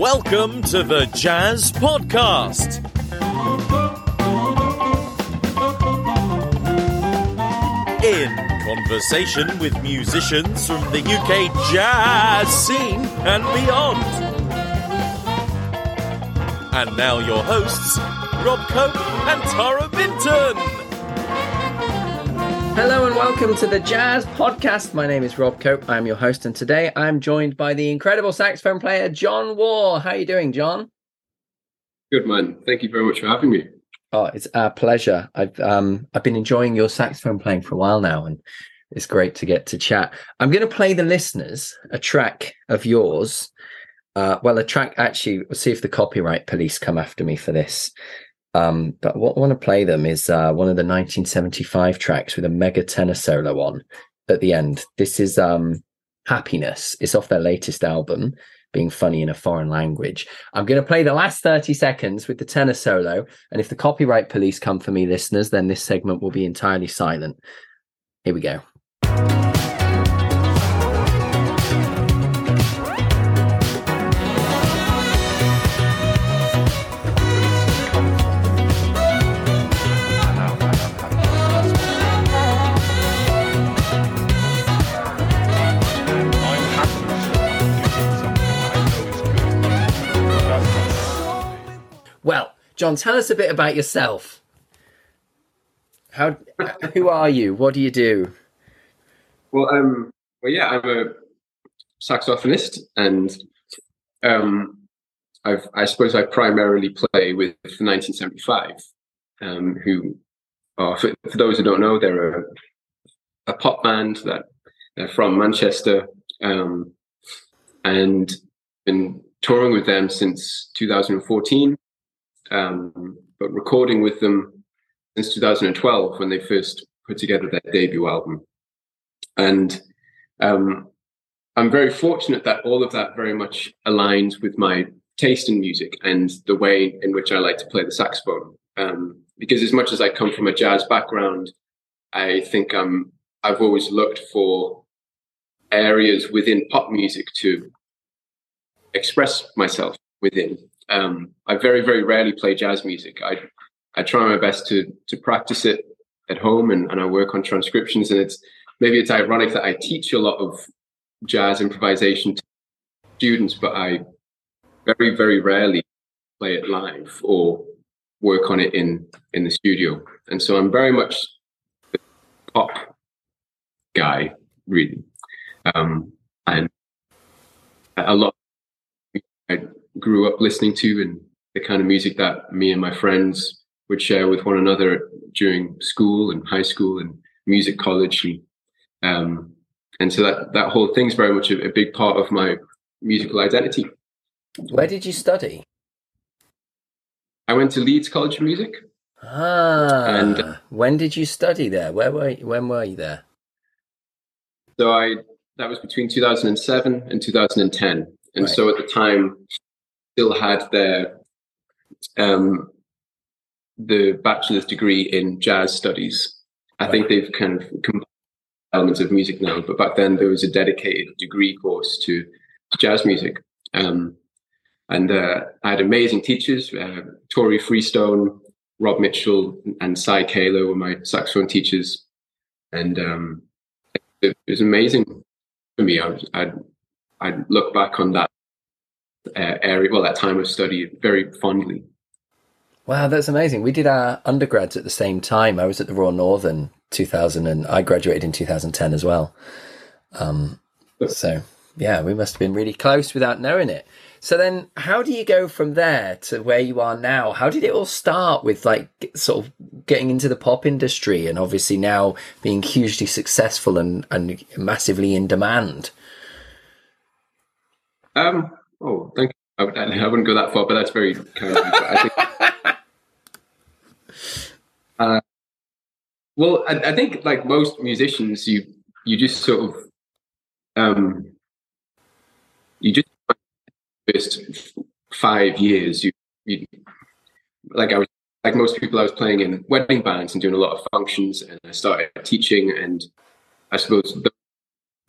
Welcome to the Jazz Podcast. In conversation with musicians from the UK jazz scene and beyond. And now your hosts, Rob Cope and Tara Minton. Hello and welcome to the Jazz Podcast. My name is Rob Cope. I'm your host, and today I'm joined by the incredible saxophone player John Waugh. How are you doing, John? Good man. Thank you very much for having me. Oh, it's our pleasure. I've um I've been enjoying your saxophone playing for a while now, and it's great to get to chat. I'm going to play the listeners a track of yours. Uh, well, a track actually. We'll see if the copyright police come after me for this. Um, but what I want to play them is uh, one of the 1975 tracks with a mega tenor solo on at the end. This is um, Happiness. It's off their latest album, Being Funny in a Foreign Language. I'm going to play the last 30 seconds with the tenor solo. And if the copyright police come for me, listeners, then this segment will be entirely silent. Here we go. John, tell us a bit about yourself. How, who are you? What do you do? Well, um, well, yeah, I'm a saxophonist, and um, I've, I suppose I primarily play with 1975, um, who are, for, for those who don't know, they're a, a pop band that they're from Manchester, um, and been touring with them since 2014 um, but recording with them since 2012 when they first put together their debut album. And um, I'm very fortunate that all of that very much aligns with my taste in music and the way in which I like to play the saxophone. Um, because as much as I come from a jazz background, I think um, I've always looked for areas within pop music to express myself within. Um, I very, very rarely play jazz music. I I try my best to to practice it at home and, and I work on transcriptions. And it's maybe it's ironic that I teach a lot of jazz improvisation to students, but I very, very rarely play it live or work on it in in the studio. And so I'm very much the pop guy, really. Um, and a lot I grew up listening to and the kind of music that me and my friends would share with one another during school and high school and music college and um, and so that that whole thing's very much a, a big part of my musical identity. Where did you study? I went to Leeds College of Music. Ah, and when did you study there? Where were you, when were you there? So I that was between 2007 and 2010, and right. so at the time still had their um, the bachelor's degree in jazz studies. I think they've kind of combined elements of music now, but back then there was a dedicated degree course to jazz music. Um, and uh, I had amazing teachers, uh, Tori Freestone, Rob Mitchell, and Cy Kalo were my saxophone teachers. And um, it, it, was amazing for me. I, I'd, I'd look back on that uh, area, well, that time of study very fondly. Wow, that's amazing. We did our undergrads at the same time. I was at the Royal Northern 2000 and I graduated in 2010 as well. Um, so, yeah, we must have been really close without knowing it. So then how do you go from there to where you are now? How did it all start with like sort of getting into the pop industry and obviously now being hugely successful and, and massively in demand? Um, Oh, thank you. I, I, wouldn't go that far, but that's very kind of. Uh, well, I, I, think like most musicians, you you just sort of um, you just first five years you you like I was like most people I was playing in wedding bands and doing a lot of functions and I started teaching and I suppose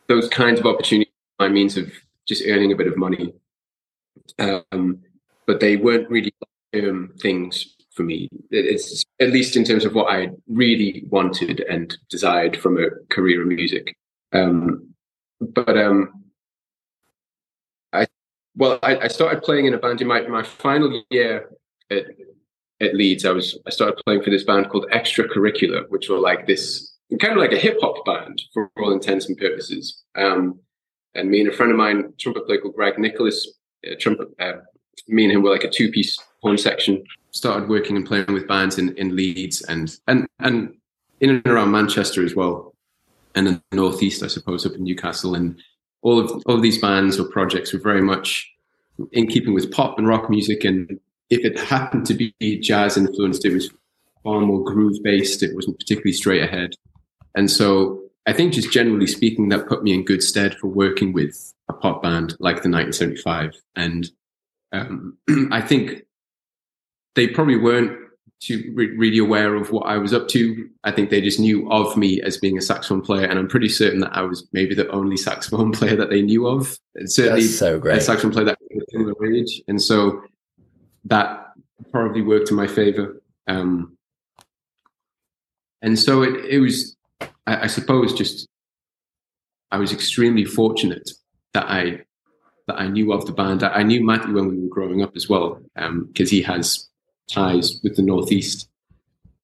those kinds of opportunities my means of just earning a bit of money um, but they weren't really um, things for me. It's at least in terms of what I really wanted and desired from a career in music. Um, but um, I well, I, I, started playing in a band in my, my final year at, at Leeds. I was I started playing for this band called Extracurricular, which were like this kind of like a hip hop band for all intents and purposes. Um, and me and a friend of mine, trumpet player called Greg Nicholas, trumpet, uh, me and him were like a two piece horn section. Started working and playing with bands in, in Leeds and, and, and in and around Manchester as well. And in the Northeast, I suppose, up in Newcastle. And all of, all of these bands or projects were very much in keeping with pop and rock music. And if it happened to be jazz influenced, it was far more groove based. It wasn't particularly straight ahead. And so I think just generally speaking, that put me in good stead for working with a pop band like the 1975. And um, I think they probably weren't too re- really aware of what I was up to. I think they just knew of me as being a saxophone player, and I'm pretty certain that I was maybe the only saxophone player that they knew of. And certainly, That's so great. a saxophone player that was similar age, and so that probably worked in my favor. Um, and so it, it was I, I suppose just I was extremely fortunate that I that I knew of the band. I, knew Matty when we were growing up as well, because um, he has ties with the Northeast,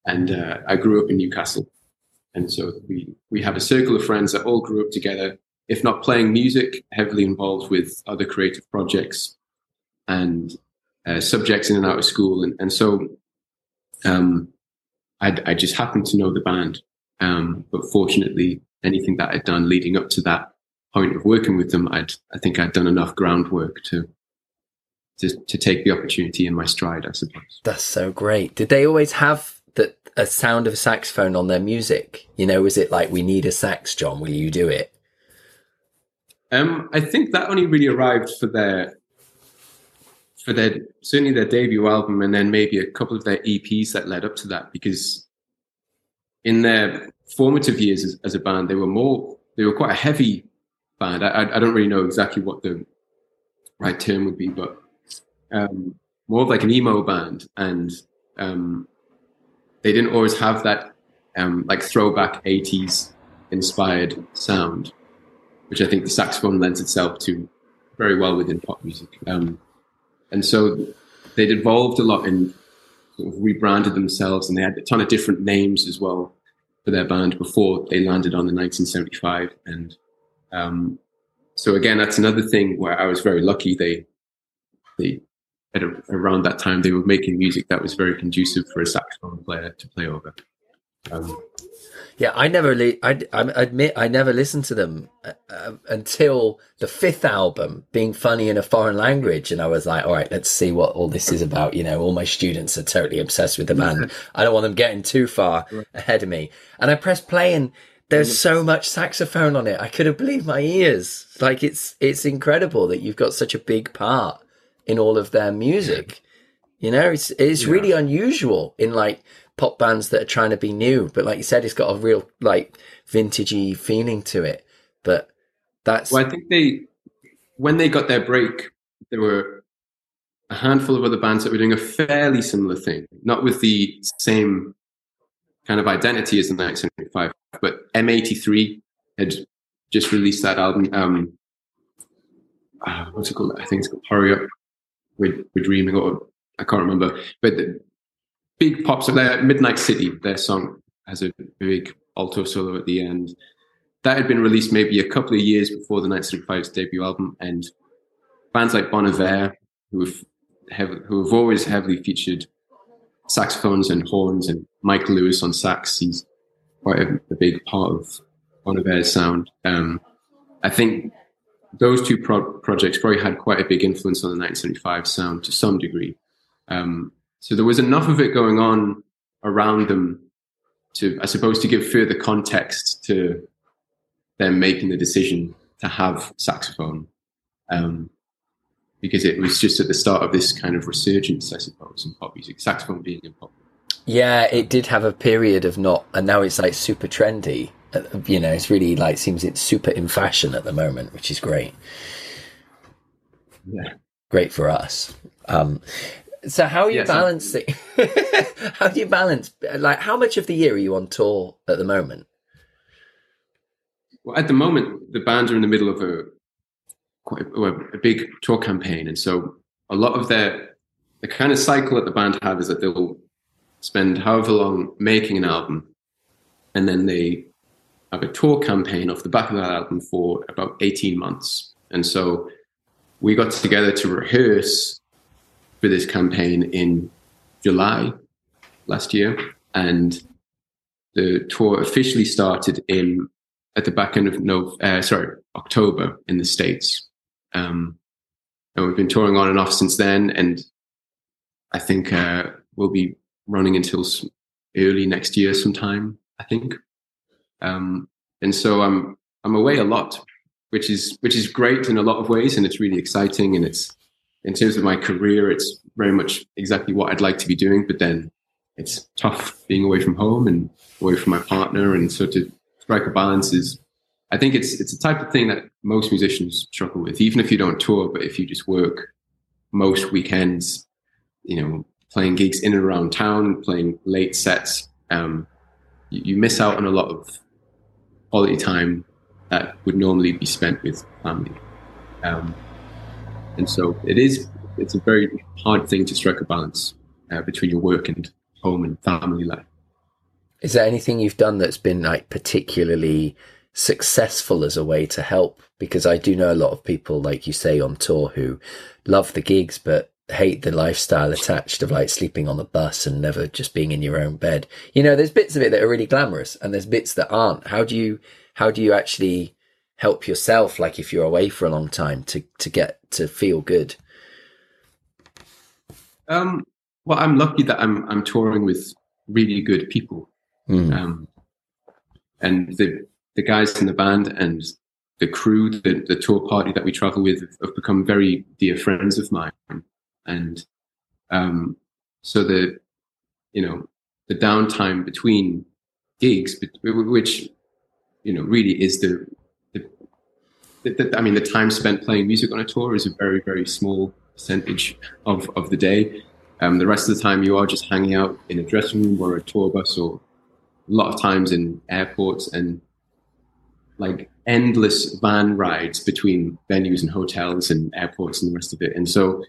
and uh, I grew up in Newcastle, and so we we have a circle of friends that all grew up together. If not playing music, heavily involved with other creative projects and uh, subjects in and out of school, and, and so um, I, I just happened to know the band um, but fortunately, anything that I'd done leading up to that point of working with them, I'd, I think I'd done enough groundwork to, to, to take the opportunity in my stride, I suppose. That's so great. Did they always have the, a sound of a saxophone on their music? You know, was it like, we need a sax, John, will you do it? Um, I think that only really arrived for their for their certainly their debut album and then maybe a couple of their EPs that led up to that because in their formative years as, as, a band, they were more, they were quite a heavy band. I, I, don't really know exactly what the right term would be, but um, more of like an emo band. And um, they didn't always have that um, like throwback 80s inspired sound, which I think the saxophone lends itself to very well within pop music. Um, and so they'd evolved a lot in sort of rebranded themselves and they had a ton of different names as well for their band before they landed on the 1975 and um, so again that's another thing where i was very lucky. They they at a, around that time they were making music that was very conducive for a saxophone player to play over. Um, yeah, I never. Li- I, I admit I never listened to them uh, uh, until the fifth album, being funny in a foreign language, and I was like, all right, let's see what all this is about. You know, all my students are totally obsessed with the band. I don't want them getting too far ahead of me. And I pressed play, and there's so much saxophone on it. I couldn't believe my ears. Like it's it's incredible that you've got such a big part in all of their music. You know, it's it's yeah. really unusual in like pop bands that are trying to be new. But like you said, it's got a real like vintagey feeling to it. But that's well, I think they when they got their break, there were a handful of other bands that were doing a fairly similar thing, not with the same kind of identity as the 1975, but M83 had just released that album. Um, uh, what's it called? I think it's called Hurry Up. We're, we're dreaming, or I can't remember. But big pops there. Midnight City, their song has a big alto solo at the end. That had been released maybe a couple of years before the 1975's debut album, and bands like Bon Iver, who have hev- who have always heavily featured saxophones and horns, and Michael Lewis on sax. He's quite a, a big part of Bon Iver's sound. Um, I think those two pro- projects probably had quite a big influence on the 1975 sound to some degree. Um, so there was enough of it going on around them to, I suppose, to give further context to them making the decision to have saxophone. Um, because it was just at the start of this kind of resurgence, I suppose, in pop music, saxophone being in pop. Yeah, it did have a period of not, and now it's like super trendy. Uh, you know, it's really like seems it's super in fashion at the moment, which is great. Yeah. great for us. Um, so how are you Yes, balancing? how do you balance? Like, how much of the year are you on tour at the moment? Well, at the moment, the bands are in the middle of a quite a, a big tour campaign, and so a lot of their the kind of cycle that the band have is that they'll spend however long making an album, and then they have a tour campaign off the back of that album for about eighteen months. And so we got together to rehearse for this campaign in July last year, and the tour officially started in at the back end of no, uh, sorry, October in the states. Um, and we've been touring on and off since then, and I think uh, we'll be running until early next year sometime. I think, um, and so I'm I'm away a lot, which is which is great in a lot of ways, and it's really exciting, and it's in terms of my career, it's very much exactly what I'd like to be doing. But then it's tough being away from home and away from my partner, and so to strike a balance is I think it's it's a type of thing that most musicians struggle with, even if you don't tour, but if you just work most weekends, you know, playing gigs in and around town, playing late sets, um, you, you miss out on a lot of quality time that would normally be spent with family. Um, and so it is it's a very hard thing to strike a balance uh, between your work and home and family life. Is there anything you've done that's been like particularly successful as a way to help? Because I do know a lot of people, like you say, on tour who love the gigs but hate the lifestyle attached of like sleeping on the bus and never just being in your own bed. You know, there's bits of it that are really glamorous and there's bits that aren't. How do you how do you actually help yourself like if you're away for a long time to to get to feel good? Um, well, I'm lucky that I'm I'm touring with really good people, Mm. um, and the the guys in the band and the crew, the the tour party that we travel with, have become very dear friends of mine, and um, so the you know the downtime between gigs, which you know really is the the, the, the I mean the time spent playing music on a tour is a very very small percentage of of the day. Um, the rest of the time you are just hanging out in a dressing room or a tour bus or a lot of times in airports and like endless van rides between venues and hotels and airports and the rest of it. And so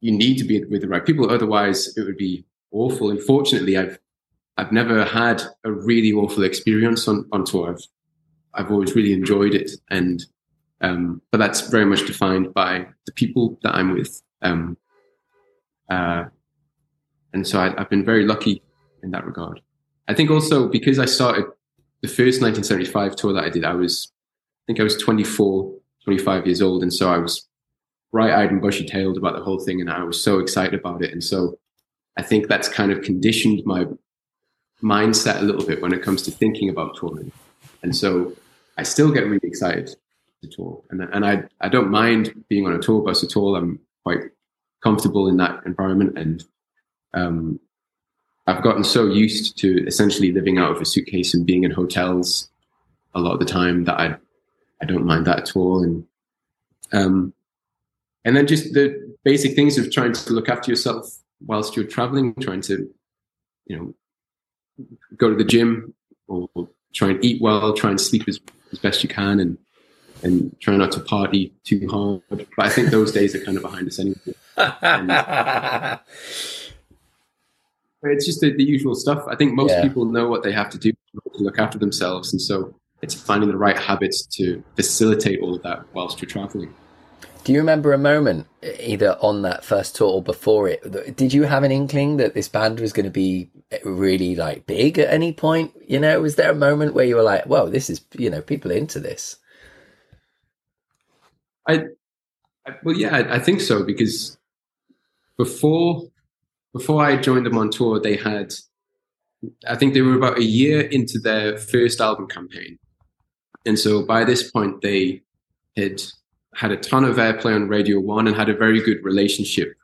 you need to be with the right people, otherwise it would be awful. And fortunately, I've I've never had a really awful experience on, on tour. I've I've always really enjoyed it, and um, but that's very much defined by the people that I'm with. Um, uh, and so I, I've been very lucky in that regard. I think also because I started the first 1975 tour that I did, I was, I think I was 24, 25 years old. And so I was bright eyed and bushy tailed about the whole thing. And I was so excited about it. And so I think that's kind of conditioned my mindset a little bit when it comes to thinking about touring. And so I still get really excited to tour. And, and I, I don't mind being on a tour bus at all. I'm quite comfortable in that environment. And um, I've gotten so used to essentially living out of a suitcase and being in hotels a lot of the time that I I don't mind that at all. And um, and then just the basic things of trying to look after yourself whilst you're traveling, trying to you know go to the gym or, or try and eat well, try and sleep as, as best you can, and and try not to party too hard. But I think those days are kind of behind us anyway. It's just the, the usual stuff. I think most Yeah. people know what they have to do to look after themselves, and so it's finding the right habits to facilitate all of that whilst you're traveling. Do you remember a moment, either on that first tour or before it? Did you have an inkling that this band was going to be eh, really like big at any point? You know, was there a moment where you were like, "Whoa, this is you know, people are into this"? I, I well, yeah, I, I think so because before before I joined them on tour, they had, I think they were about a year into their first album campaign, and so by this point they had had a ton of airplay on Radio One and had a very good relationship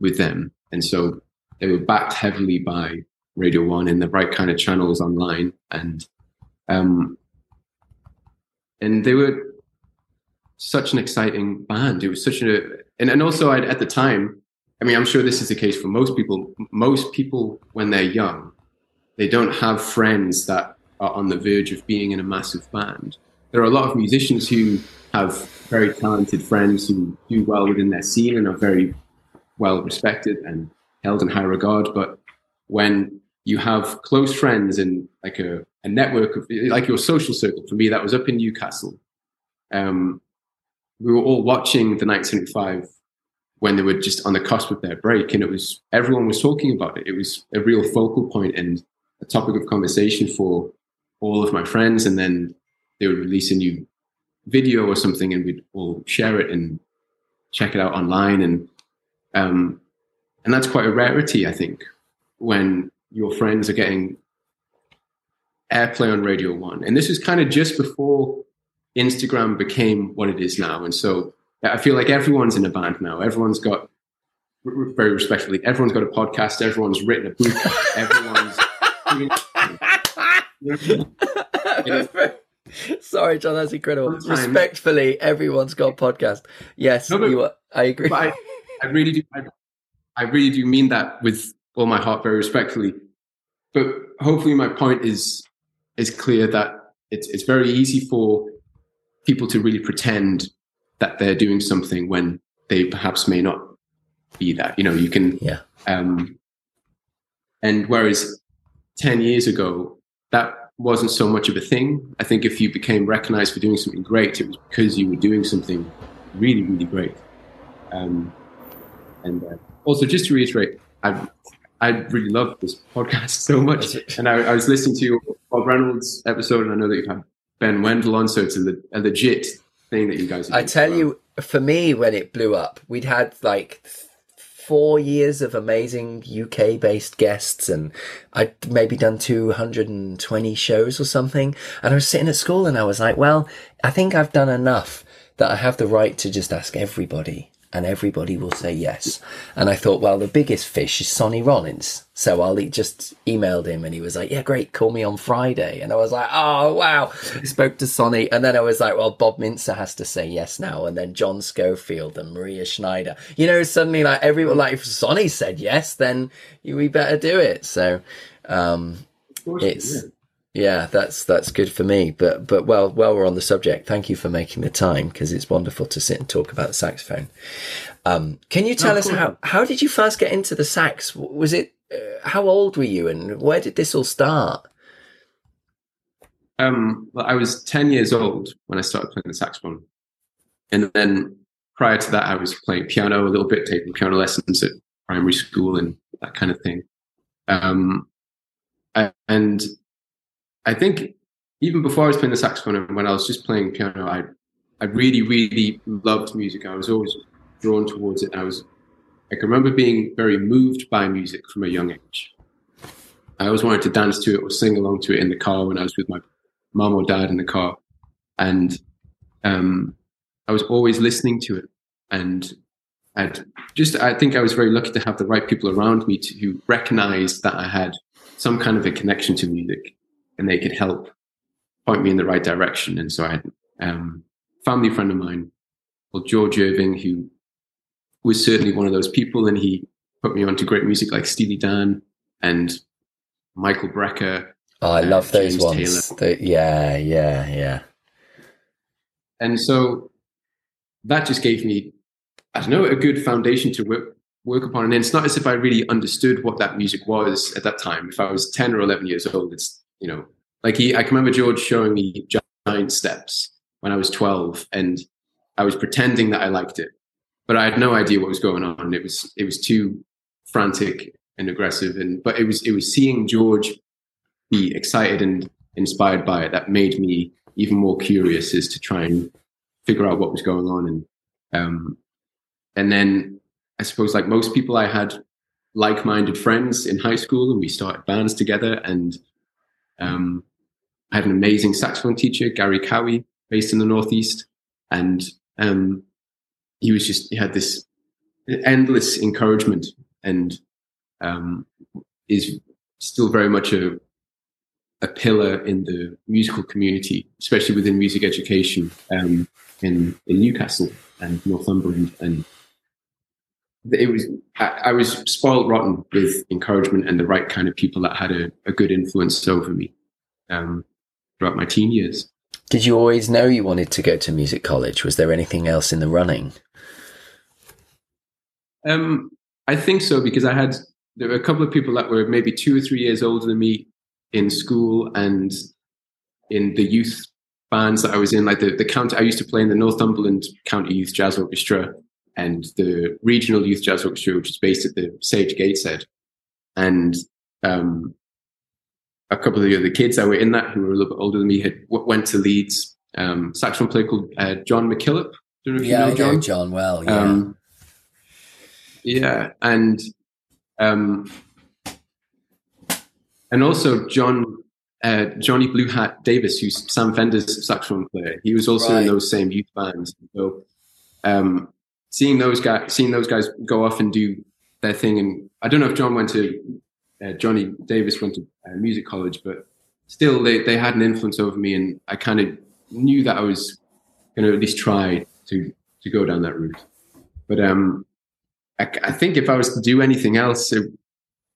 with them, and so they were backed heavily by Radio One in the right kind of channels online, and um, and they were such an exciting band. It was such a and and also I'd, at the time, I mean, I'm sure this is the case for most people. Most people, when they're young, they don't have friends that are on the verge of being in a massive band. There are a lot of musicians who have very talented friends who do well within their scene and are very well respected and held in high regard. But when you have close friends and like a, a network of like your social circle, for me, that was up in Newcastle. Um, we were all watching the 1975 when they were just on the cusp of their break, and it was everyone was talking about it. It was a real focal point and a topic of conversation for all of my friends. And then they would release a new video or something, and we'd all share it and check it out online. And um, and that's quite a rarity, I think, when your friends are getting airplay on Radio One. And this was kind of just before Instagram became what it is now. And so I feel like everyone's in a band now. Everyone's got, very respectfully, everyone's got a podcast. Everyone's written a book. everyone's. Sorry, John, that's incredible. Sometimes. Respectfully, everyone's got a podcast. Yes, no, but, you are, I agree. I, I, really do. I, I really do mean that with all my heart, very respectfully. But hopefully, my point is is clear that it's it's very easy for people to really pretend that they're doing something when they perhaps may not be that. You know, you can. Yeah. Um, and whereas ten years ago, that wasn't so much of a thing. I think if you became recognized for doing something great, it was because you were doing something really, really great. Um, and uh, also, just to reiterate, I I really love this podcast so much, and I, I was listening to Bob Reynolds episode, and I know that you've had Ben Wendel on, so it's a, a legit thing that you guys. I tell you, for me, when it blew up, we'd had like four years of amazing UK based guests, and I'd maybe done 220 shows or something. And I was sitting at school and I was like, well, I think I've done enough that I have the right to just ask everybody and everybody will say yes. And I thought, well, the biggest fish is Sonny Rollins. So I'll just emailed him and he was like, yeah, great. Call me on Friday. And I was like, oh, wow. I spoke to Sonny. And then I was like, well, Bob Mintzer has to say yes now. And then John Scofield and Maria Schneider, you know, suddenly like everyone, like if Sonny said yes, then we better do it. So, um, it's, yeah, that's that's good for me. But but well, while we're on the subject, thank you for making the time because it's wonderful to sit and talk about the saxophone. Um, can you tell oh, us cool. how how did you first get into the sax? Was it uh, how old were you and where did this all start? Um, well, I was ten years old when I started playing the saxophone, and then prior to that, I was playing piano a little bit, taking piano lessons at primary school and that kind of thing. Um, and I think even before I was playing the saxophone and when I was just playing piano, I I really, really loved music. I was always drawn towards it. I was I can remember being very moved by music from a young age. I always wanted to dance to it or sing along to it in the car when I was with my mom or dad in the car. And um, I was always listening to it. And I'd just, I think I was very lucky to have the right people around me to, who recognized that I had some kind of a connection to music and they could help point me in the right direction. And so I had um, a family friend of mine called George Irving, who was certainly one of those people, and he put me onto great music like Steely Dan and Michael Brecker. Oh, I love those ones. The, yeah, yeah, yeah. And so that just gave me, I don't know, a good foundation to work work upon. And it's not as if I really understood what that music was at that time. If I was 10 or 11 years old, it's you know, like he, I can remember George showing me giant steps when I was 12 and I was pretending that I liked it, but I had no idea what was going on. It was, it was too frantic and aggressive. And, but it was, it was seeing George be excited and inspired by it that made me even more curious as to try and figure out what was going on. And, um, and then I suppose like most people, I had like-minded friends in high school and we started bands together and um, I had an amazing saxophone teacher, Gary Cowie, based in the Northeast. And um, he was just, he had this endless encouragement and um, is still very much a, a pillar in the musical community, especially within music education um, in, in Newcastle and Northumberland. And it was I, I, was spoiled rotten with encouragement and the right kind of people that had a, a good influence over me um, throughout my teen years. Did you always know you wanted to go to music college? Was there anything else in the running? Um, I think so because I had there were a couple of people that were maybe two or three years older than me in school and in the youth bands that I was in, like the the county I used to play in the Northumberland County Youth Jazz Orchestra and the regional youth jazz orchestra, which is based at the Sage Gateshead. And um, a couple of the other kids that were in that, who were a little bit older than me, had went to Leeds. Um, saxophone player called uh, John McKillop. Yeah, you know John. John well. Yeah. Um, yeah, and um, and also John uh, Johnny Blue Hat Davis, who's Sam Fender's saxophone player. He was also right. in those same youth bands. So um, seeing those guys, seeing those guys go off and do their thing. And I don't know if John went to uh, Johnny Davis went to uh, music college, but still they, they had an influence over me, and I kind of knew that I was going to at least try to to go down that route. But um, I, I think if I was to do anything else, it,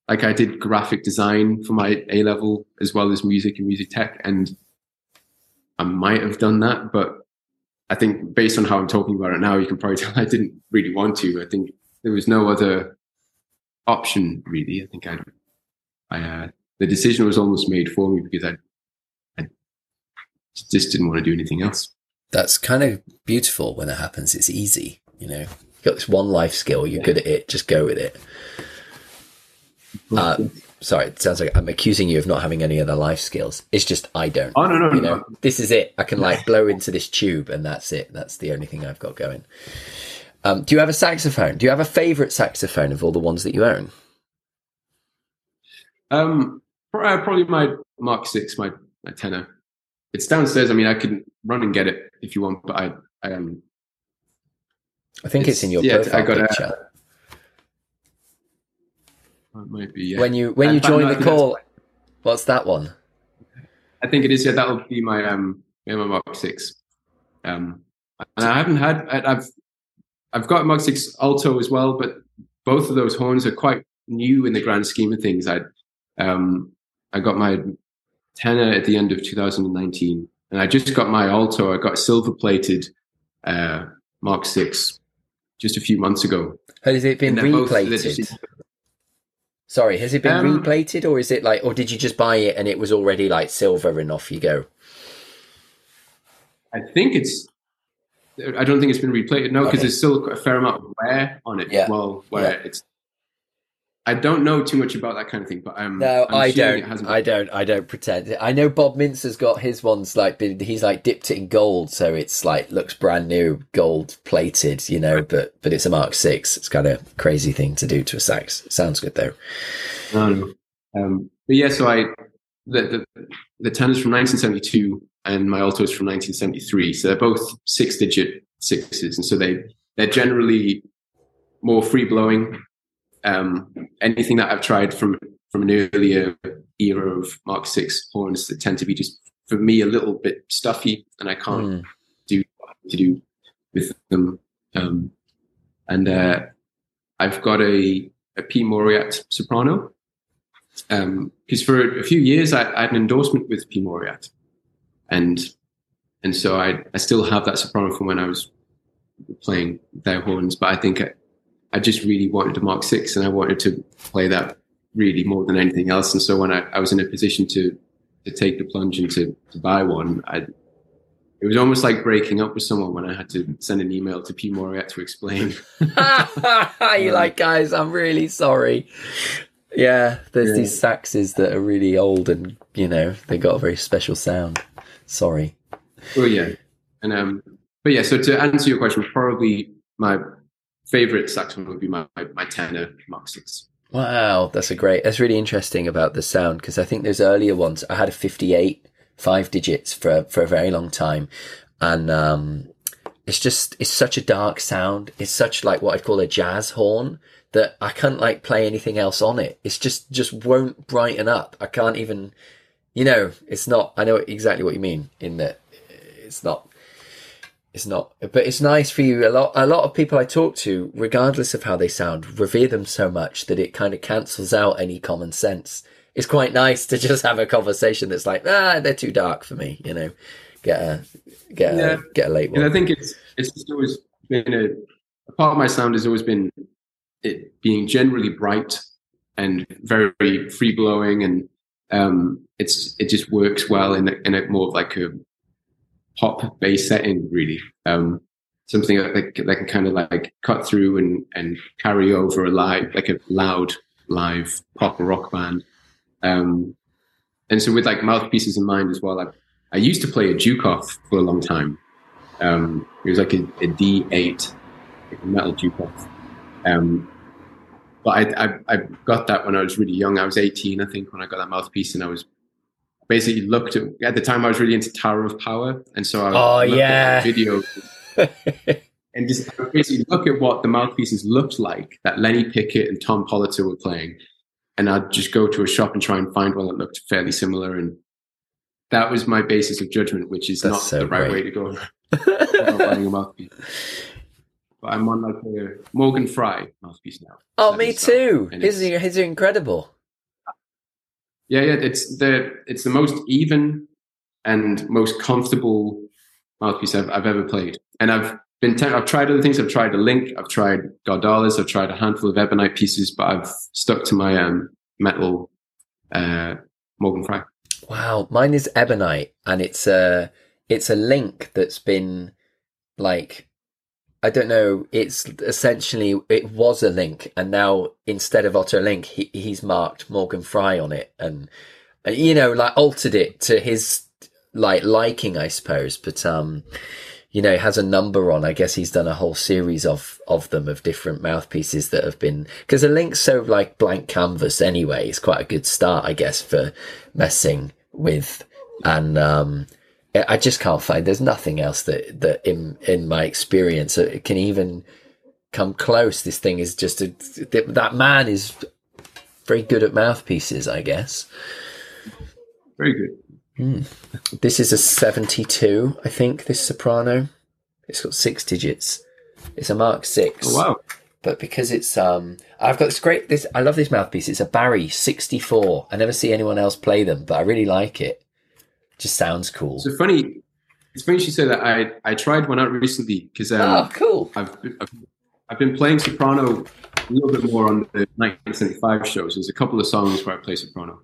like I did graphic design for my A level as well as music and music tech, and I might have done that, but I think based on how I'm talking about it now, you can probably tell I didn't really want to. I think there was no other option really. I think I, I uh, the decision was almost made for me because I, I just didn't want to do anything else. That's kind of beautiful when it happens. It's easy, you know. You got this one life skill. You're yeah. good at it. Just go with it. Uh, sorry, it sounds like I'm accusing you of not having any other life skills. It's just I don't. Oh no, no, you know, no. This is it. I can like blow into this tube, and that's it. That's the only thing I've got going. Um, do you have a saxophone? Do you have a favorite saxophone of all the ones that you own? Um, uh, probably my Mark Six, my my tenor. It's downstairs. I mean, I can run and get it if you want, but I I um. I think it's, it's in your yeah, profile I got picture. A, might be. Yeah. When you when you join the call, what's that one? I think it is. Yeah, that'll be my um my Mark Six. Um, and I haven't had. I've I've got Mark Six Alto as well, but both of those horns are quite new in the grand scheme of things. I um I got my tenor at the end of 2019, and I just got my alto. I got silver plated uh, Mark Six just a few months ago. Has it been replated? Sorry, has it been um, replated or is it like, or did you just buy it and it was already like silver and off you go? I think it's. I don't think it's been replated. No, because okay. there's still a fair amount of wear on it. Yeah. Well, where yeah. it's I don't know too much about that kind of thing, but I'm no, I'm I don't. I don't. I don't pretend. I know Bob Mintzer's got his ones like he's like dipped it in gold, so it's like looks brand new, gold plated, you know. But but it's a Mark Six. It's kind of crazy thing to do to a sax. Sounds good though. Um, um, but yeah, so I the the, the tenor's from 1972 and my alto is from 1973, so they're both six digit sixes, and so they they're generally more free blowing um, anything that I've tried from from an earlier era of Mark Six horns that tend to be just for me a little bit stuffy, and I can't mm. do to do with them. Um, and uh, I've got a a P Mauriat soprano because um, for a few years I, I, had an endorsement with P Mauriat, and and so I I still have that soprano from when I was playing their horns, but I think I just really wanted a Mark Six, and I wanted to play that really more than anything else. And so when I, I was in a position to to take the plunge and to, to buy one, I it was almost like breaking up with someone when I had to send an email to P Mauriat to explain. you like, guys, I'm really sorry. Yeah, there's yeah. these saxes that are really old and you know they got a very special sound. Sorry. Oh yeah, and um, but yeah. So to answer your question, probably my favorite saxophone would be my, my, my tenor Mark. Wow, that's a great. That's really interesting about the sound because I think those earlier ones. I had a 58 five digits for for a very long time, and um, it's just it's such a dark sound. It's such like what I'd call a jazz horn that I can't like play anything else on it. It's just just won't brighten up. I can't even, you know, it's not. I know exactly what you mean in that it's not It's not, but it's nice for you. A lot, a lot of people I talk to, regardless of how they sound, revere them so much that it kind of cancels out any common sense. It's quite nice to just have a conversation that's like, ah, they're too dark for me. You know, get a get Yeah. a get a late one. And I think it's it's just always been a, a part of my sound has always been it being generally bright and very free blowing, and um, it's it just works well in a, in a more of like a pop bass setting, really. Um, something that, that, can kind of like cut through and and carry over a live like a loud live pop or rock band. Um, and so with like mouthpieces in mind as well, I, I used to play a Dukoff for a long time. Um, it was like a, a D8, like a metal Dukoff. Um, but I, I, I got that when I was really young. I was 18, I think, when I got that mouthpiece, and I was basically looked at. At the time, I was really into Tower of Power, and so I Oh, yeah. at video and just basically look at what the mouthpieces looked like that Lenny Pickett and Tom Politzer were playing, and I'd just go to a shop and try and find one that looked fairly similar, and that was my basis of judgment, which is That's not so the right great. way to go about buying a mouthpiece. But I'm on like a Morgan Fry mouthpiece now. Oh, me too. His his are incredible. Yeah, yeah, it's the it's the most even and most comfortable mouthpiece I've, I've ever played. And I've been te- I've tried other things. I've tried a Link, I've tried Guardalas, I've tried a handful of Ebonite pieces, but I've stuck to my um, metal uh, Morgan Fry. Wow, mine is ebonite, and it's a it's a link that's been like I don't know. It's essentially it was a link, and now instead of Otto Link, he, he's marked Morgan Fry on it, and, and you know, like altered it to his like liking, I suppose. But um, you know, has a number on. I guess he's done a whole series of of them of different mouthpieces that have been because a link's so like blank canvas anyway. It's quite a good start, I guess, for messing with and um I just can't find. There's nothing else that that in in my experience that can even come close. This thing is just a that man is very good at mouthpieces, I guess. Very good. This is a 72, I think. This soprano, it's got six digits. It's a Mark Six. Oh wow! But because it's um, I've got this great. This I love this mouthpiece. It's a Barry 64. I never see anyone else play them, but I really like it. Just sounds cool. So funny. It's funny you say that. I I tried one out recently because um, oh, cool. I've, been- I've I've been playing soprano a little bit more on the 1975 shows. There's a couple of songs where I play soprano,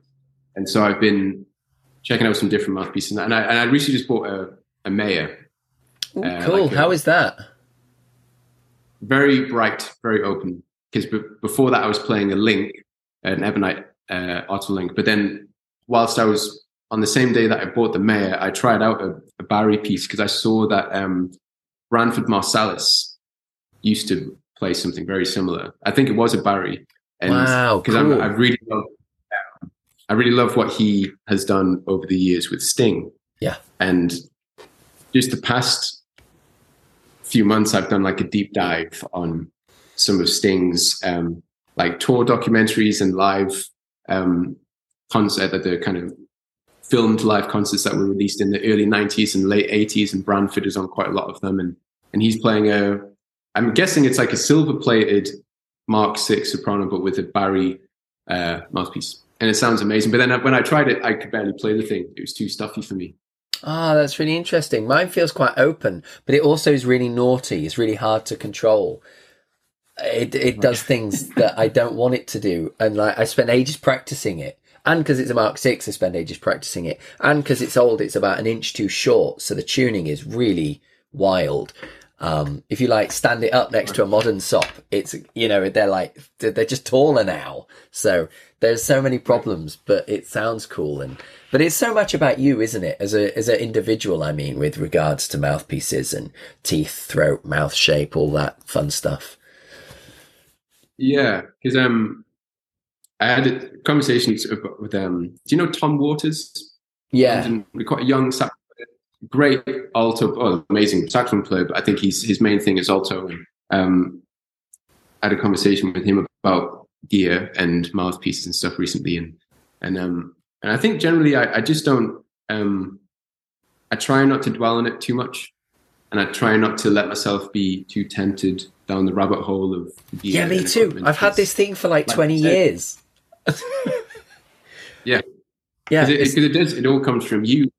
and so I've been checking out some different mouthpieces. And I and I recently just bought a a Meyer, Ooh, uh, cool. like a- How is that? very bright, very open. Because b- before that, I was playing a Link, an Ebonite uh, Link. But then, whilst I was on the same day that I bought the Meyer, I tried out a, a Barry piece because I saw that um, Branford Marsalis used to play something very similar. I think it was a Barry. And Wow, because cool. I really love, I really love what he has done over the years with Sting. Yeah. And just the past few months, I've done like a deep dive on some of Sting's um, like tour documentaries and live um, concert that the kind of filmed live concerts that were released in the early 90s and late 80s and Branford is on quite a lot of them and and he's playing a I'm guessing it's like a silver plated Mark 6 soprano but with a Barry uh, mouthpiece and it sounds amazing but then when I tried it I could barely play the thing it was too stuffy for me Ah, that's really interesting. Mine feels quite open, but it also is really naughty. It's really hard to control. It it does things that I don't want it to do, and like I spent ages practicing it. And because it's a Mark Six, I spend ages practicing it. And because it's old, it's about an inch too short, so the tuning is really wild. Um, if you like stand it up next to a modern sop, it's you know they're like they're just taller now. So there's so many problems, but it sounds cool and but it's so much about you, isn't it? As a as an individual, I mean, with regards to mouthpieces and teeth, throat, mouth shape, all that fun stuff. yeah because um I had a conversation with- um do you know Tom Waters Yeah, quite a young sax great alto, oh, amazing saxophone player. But I think he's his main thing is alto. Um, I had a conversation with him about gear and mouthpieces and stuff recently, and and um and I think generally I, I just don't um I try not to dwell on it too much, and I try not to let myself be too tempted down the rabbit hole of yeah, me too. I've had this thing for like, like twenty years. yeah, yeah, because it, it, it, does. It all comes from you.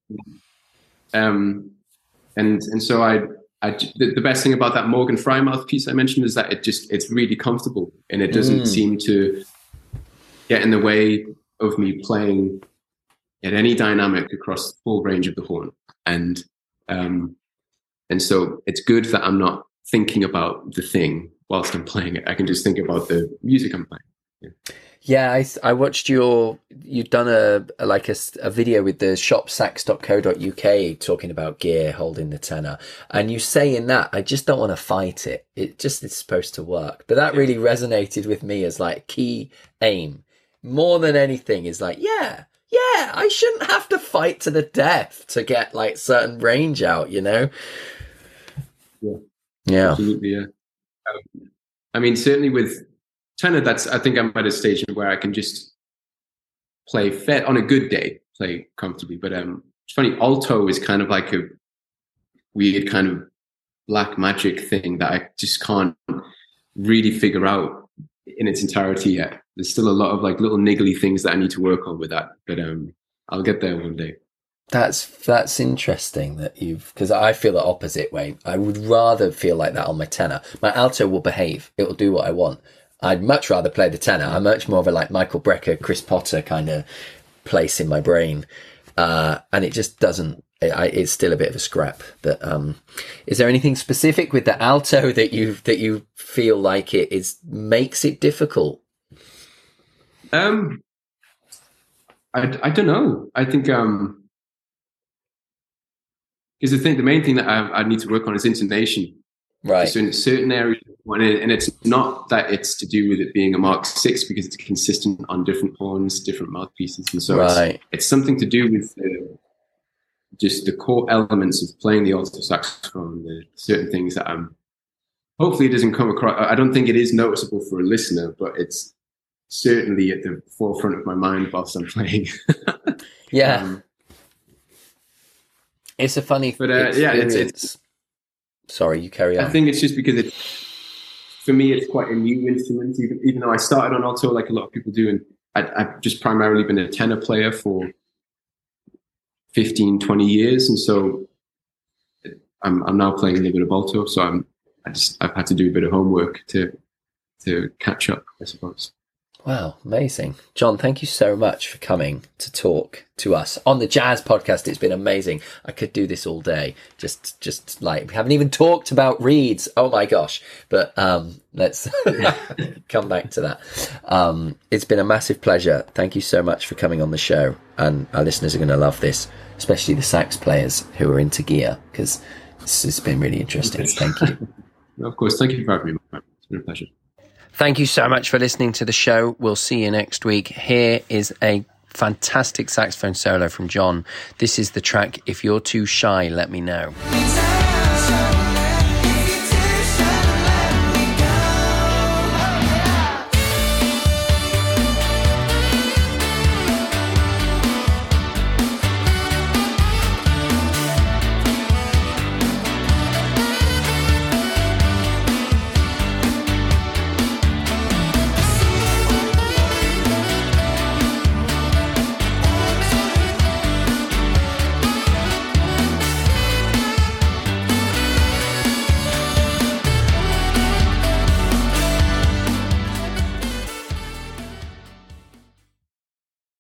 Um, and and so I, I the, the, best thing about that Morgan Fry mouthpiece I mentioned is that it just it's really comfortable and it doesn't mm. seem to get in the way of me playing at any dynamic across the full range of the horn. And um, and so it's good that I'm not thinking about the thing whilst I'm playing it. I can just think about the music I'm playing. Yeah. Yeah, I, I watched your you'd done a, a like a, a, video with the shopsax.co.uk talking about gear holding the tenor, and you say in that I just don't want to fight it. It just is supposed to work, but that really resonated with me as like key aim more than anything. Is like yeah, yeah, I shouldn't have to fight to the death to get like certain range out, you know. Yeah, yeah, absolutely. Yeah, um, I mean certainly with tenor, that's I think I'm at a stage where I can just play fair on a good day, play comfortably. But um, it's funny, alto is kind of like a weird kind of black magic thing that I just can't really figure out in its entirety yet. There's still a lot of like little niggly things that I need to work on with that, but um, I'll get there one day. That's that's interesting that you've because I feel the opposite way. I would rather feel like that on my tenor. My alto will behave; it will do what I want. I'd much rather play the tenor. I'm much more of a like Michael Brecker, Chris Potter kind of place in my brain, uh, and it just doesn't. It, I, it's still a bit of a scrap. But um, is there anything specific with the alto that you that you feel like it is makes it difficult? Um, I, I don't know. I think um, because the thing, the main thing that I, I need to work on is intonation. Right. So in certain areas, and it's not that it's to do with it being a Mark Six because it's consistent on different horns, different mouthpieces, and so right. it's, it's something to do with the, just the core elements of playing the alto saxophone. The certain things that I'm. Hopefully, it doesn't come across. I don't think it is noticeable for a listener, but it's certainly at the forefront of my mind whilst I'm playing. yeah. Um, it's a funny, but uh, yeah, it's, it's Sorry, you carry on. I think it's just because it, for me, it's quite a new instrument. Even even though I started on alto like a lot of people do, and I, have just primarily been a tenor player for 15, 20 years, and so I'm I'm now playing a little bit of alto. So I'm I just I've had to do a bit of homework to to catch up, I suppose. Wow, amazing. John, thank you so much for coming to talk to us on the Jazz podcast. It's been amazing. I could do this all day. Just just like we haven't even talked about reeds. Oh my gosh. But um let's come back to that. Um it's been a massive pleasure. Thank you so much for coming on the show. And our listeners are going to love this, especially the sax players who are into gear because this has been really interesting. Thank you. of course, thank you for having me. It's been a pleasure. Thank you so much for listening to the show. We'll see you next week. Here is a fantastic saxophone solo from John. This is the track If You're Too Shy, Let Me Know.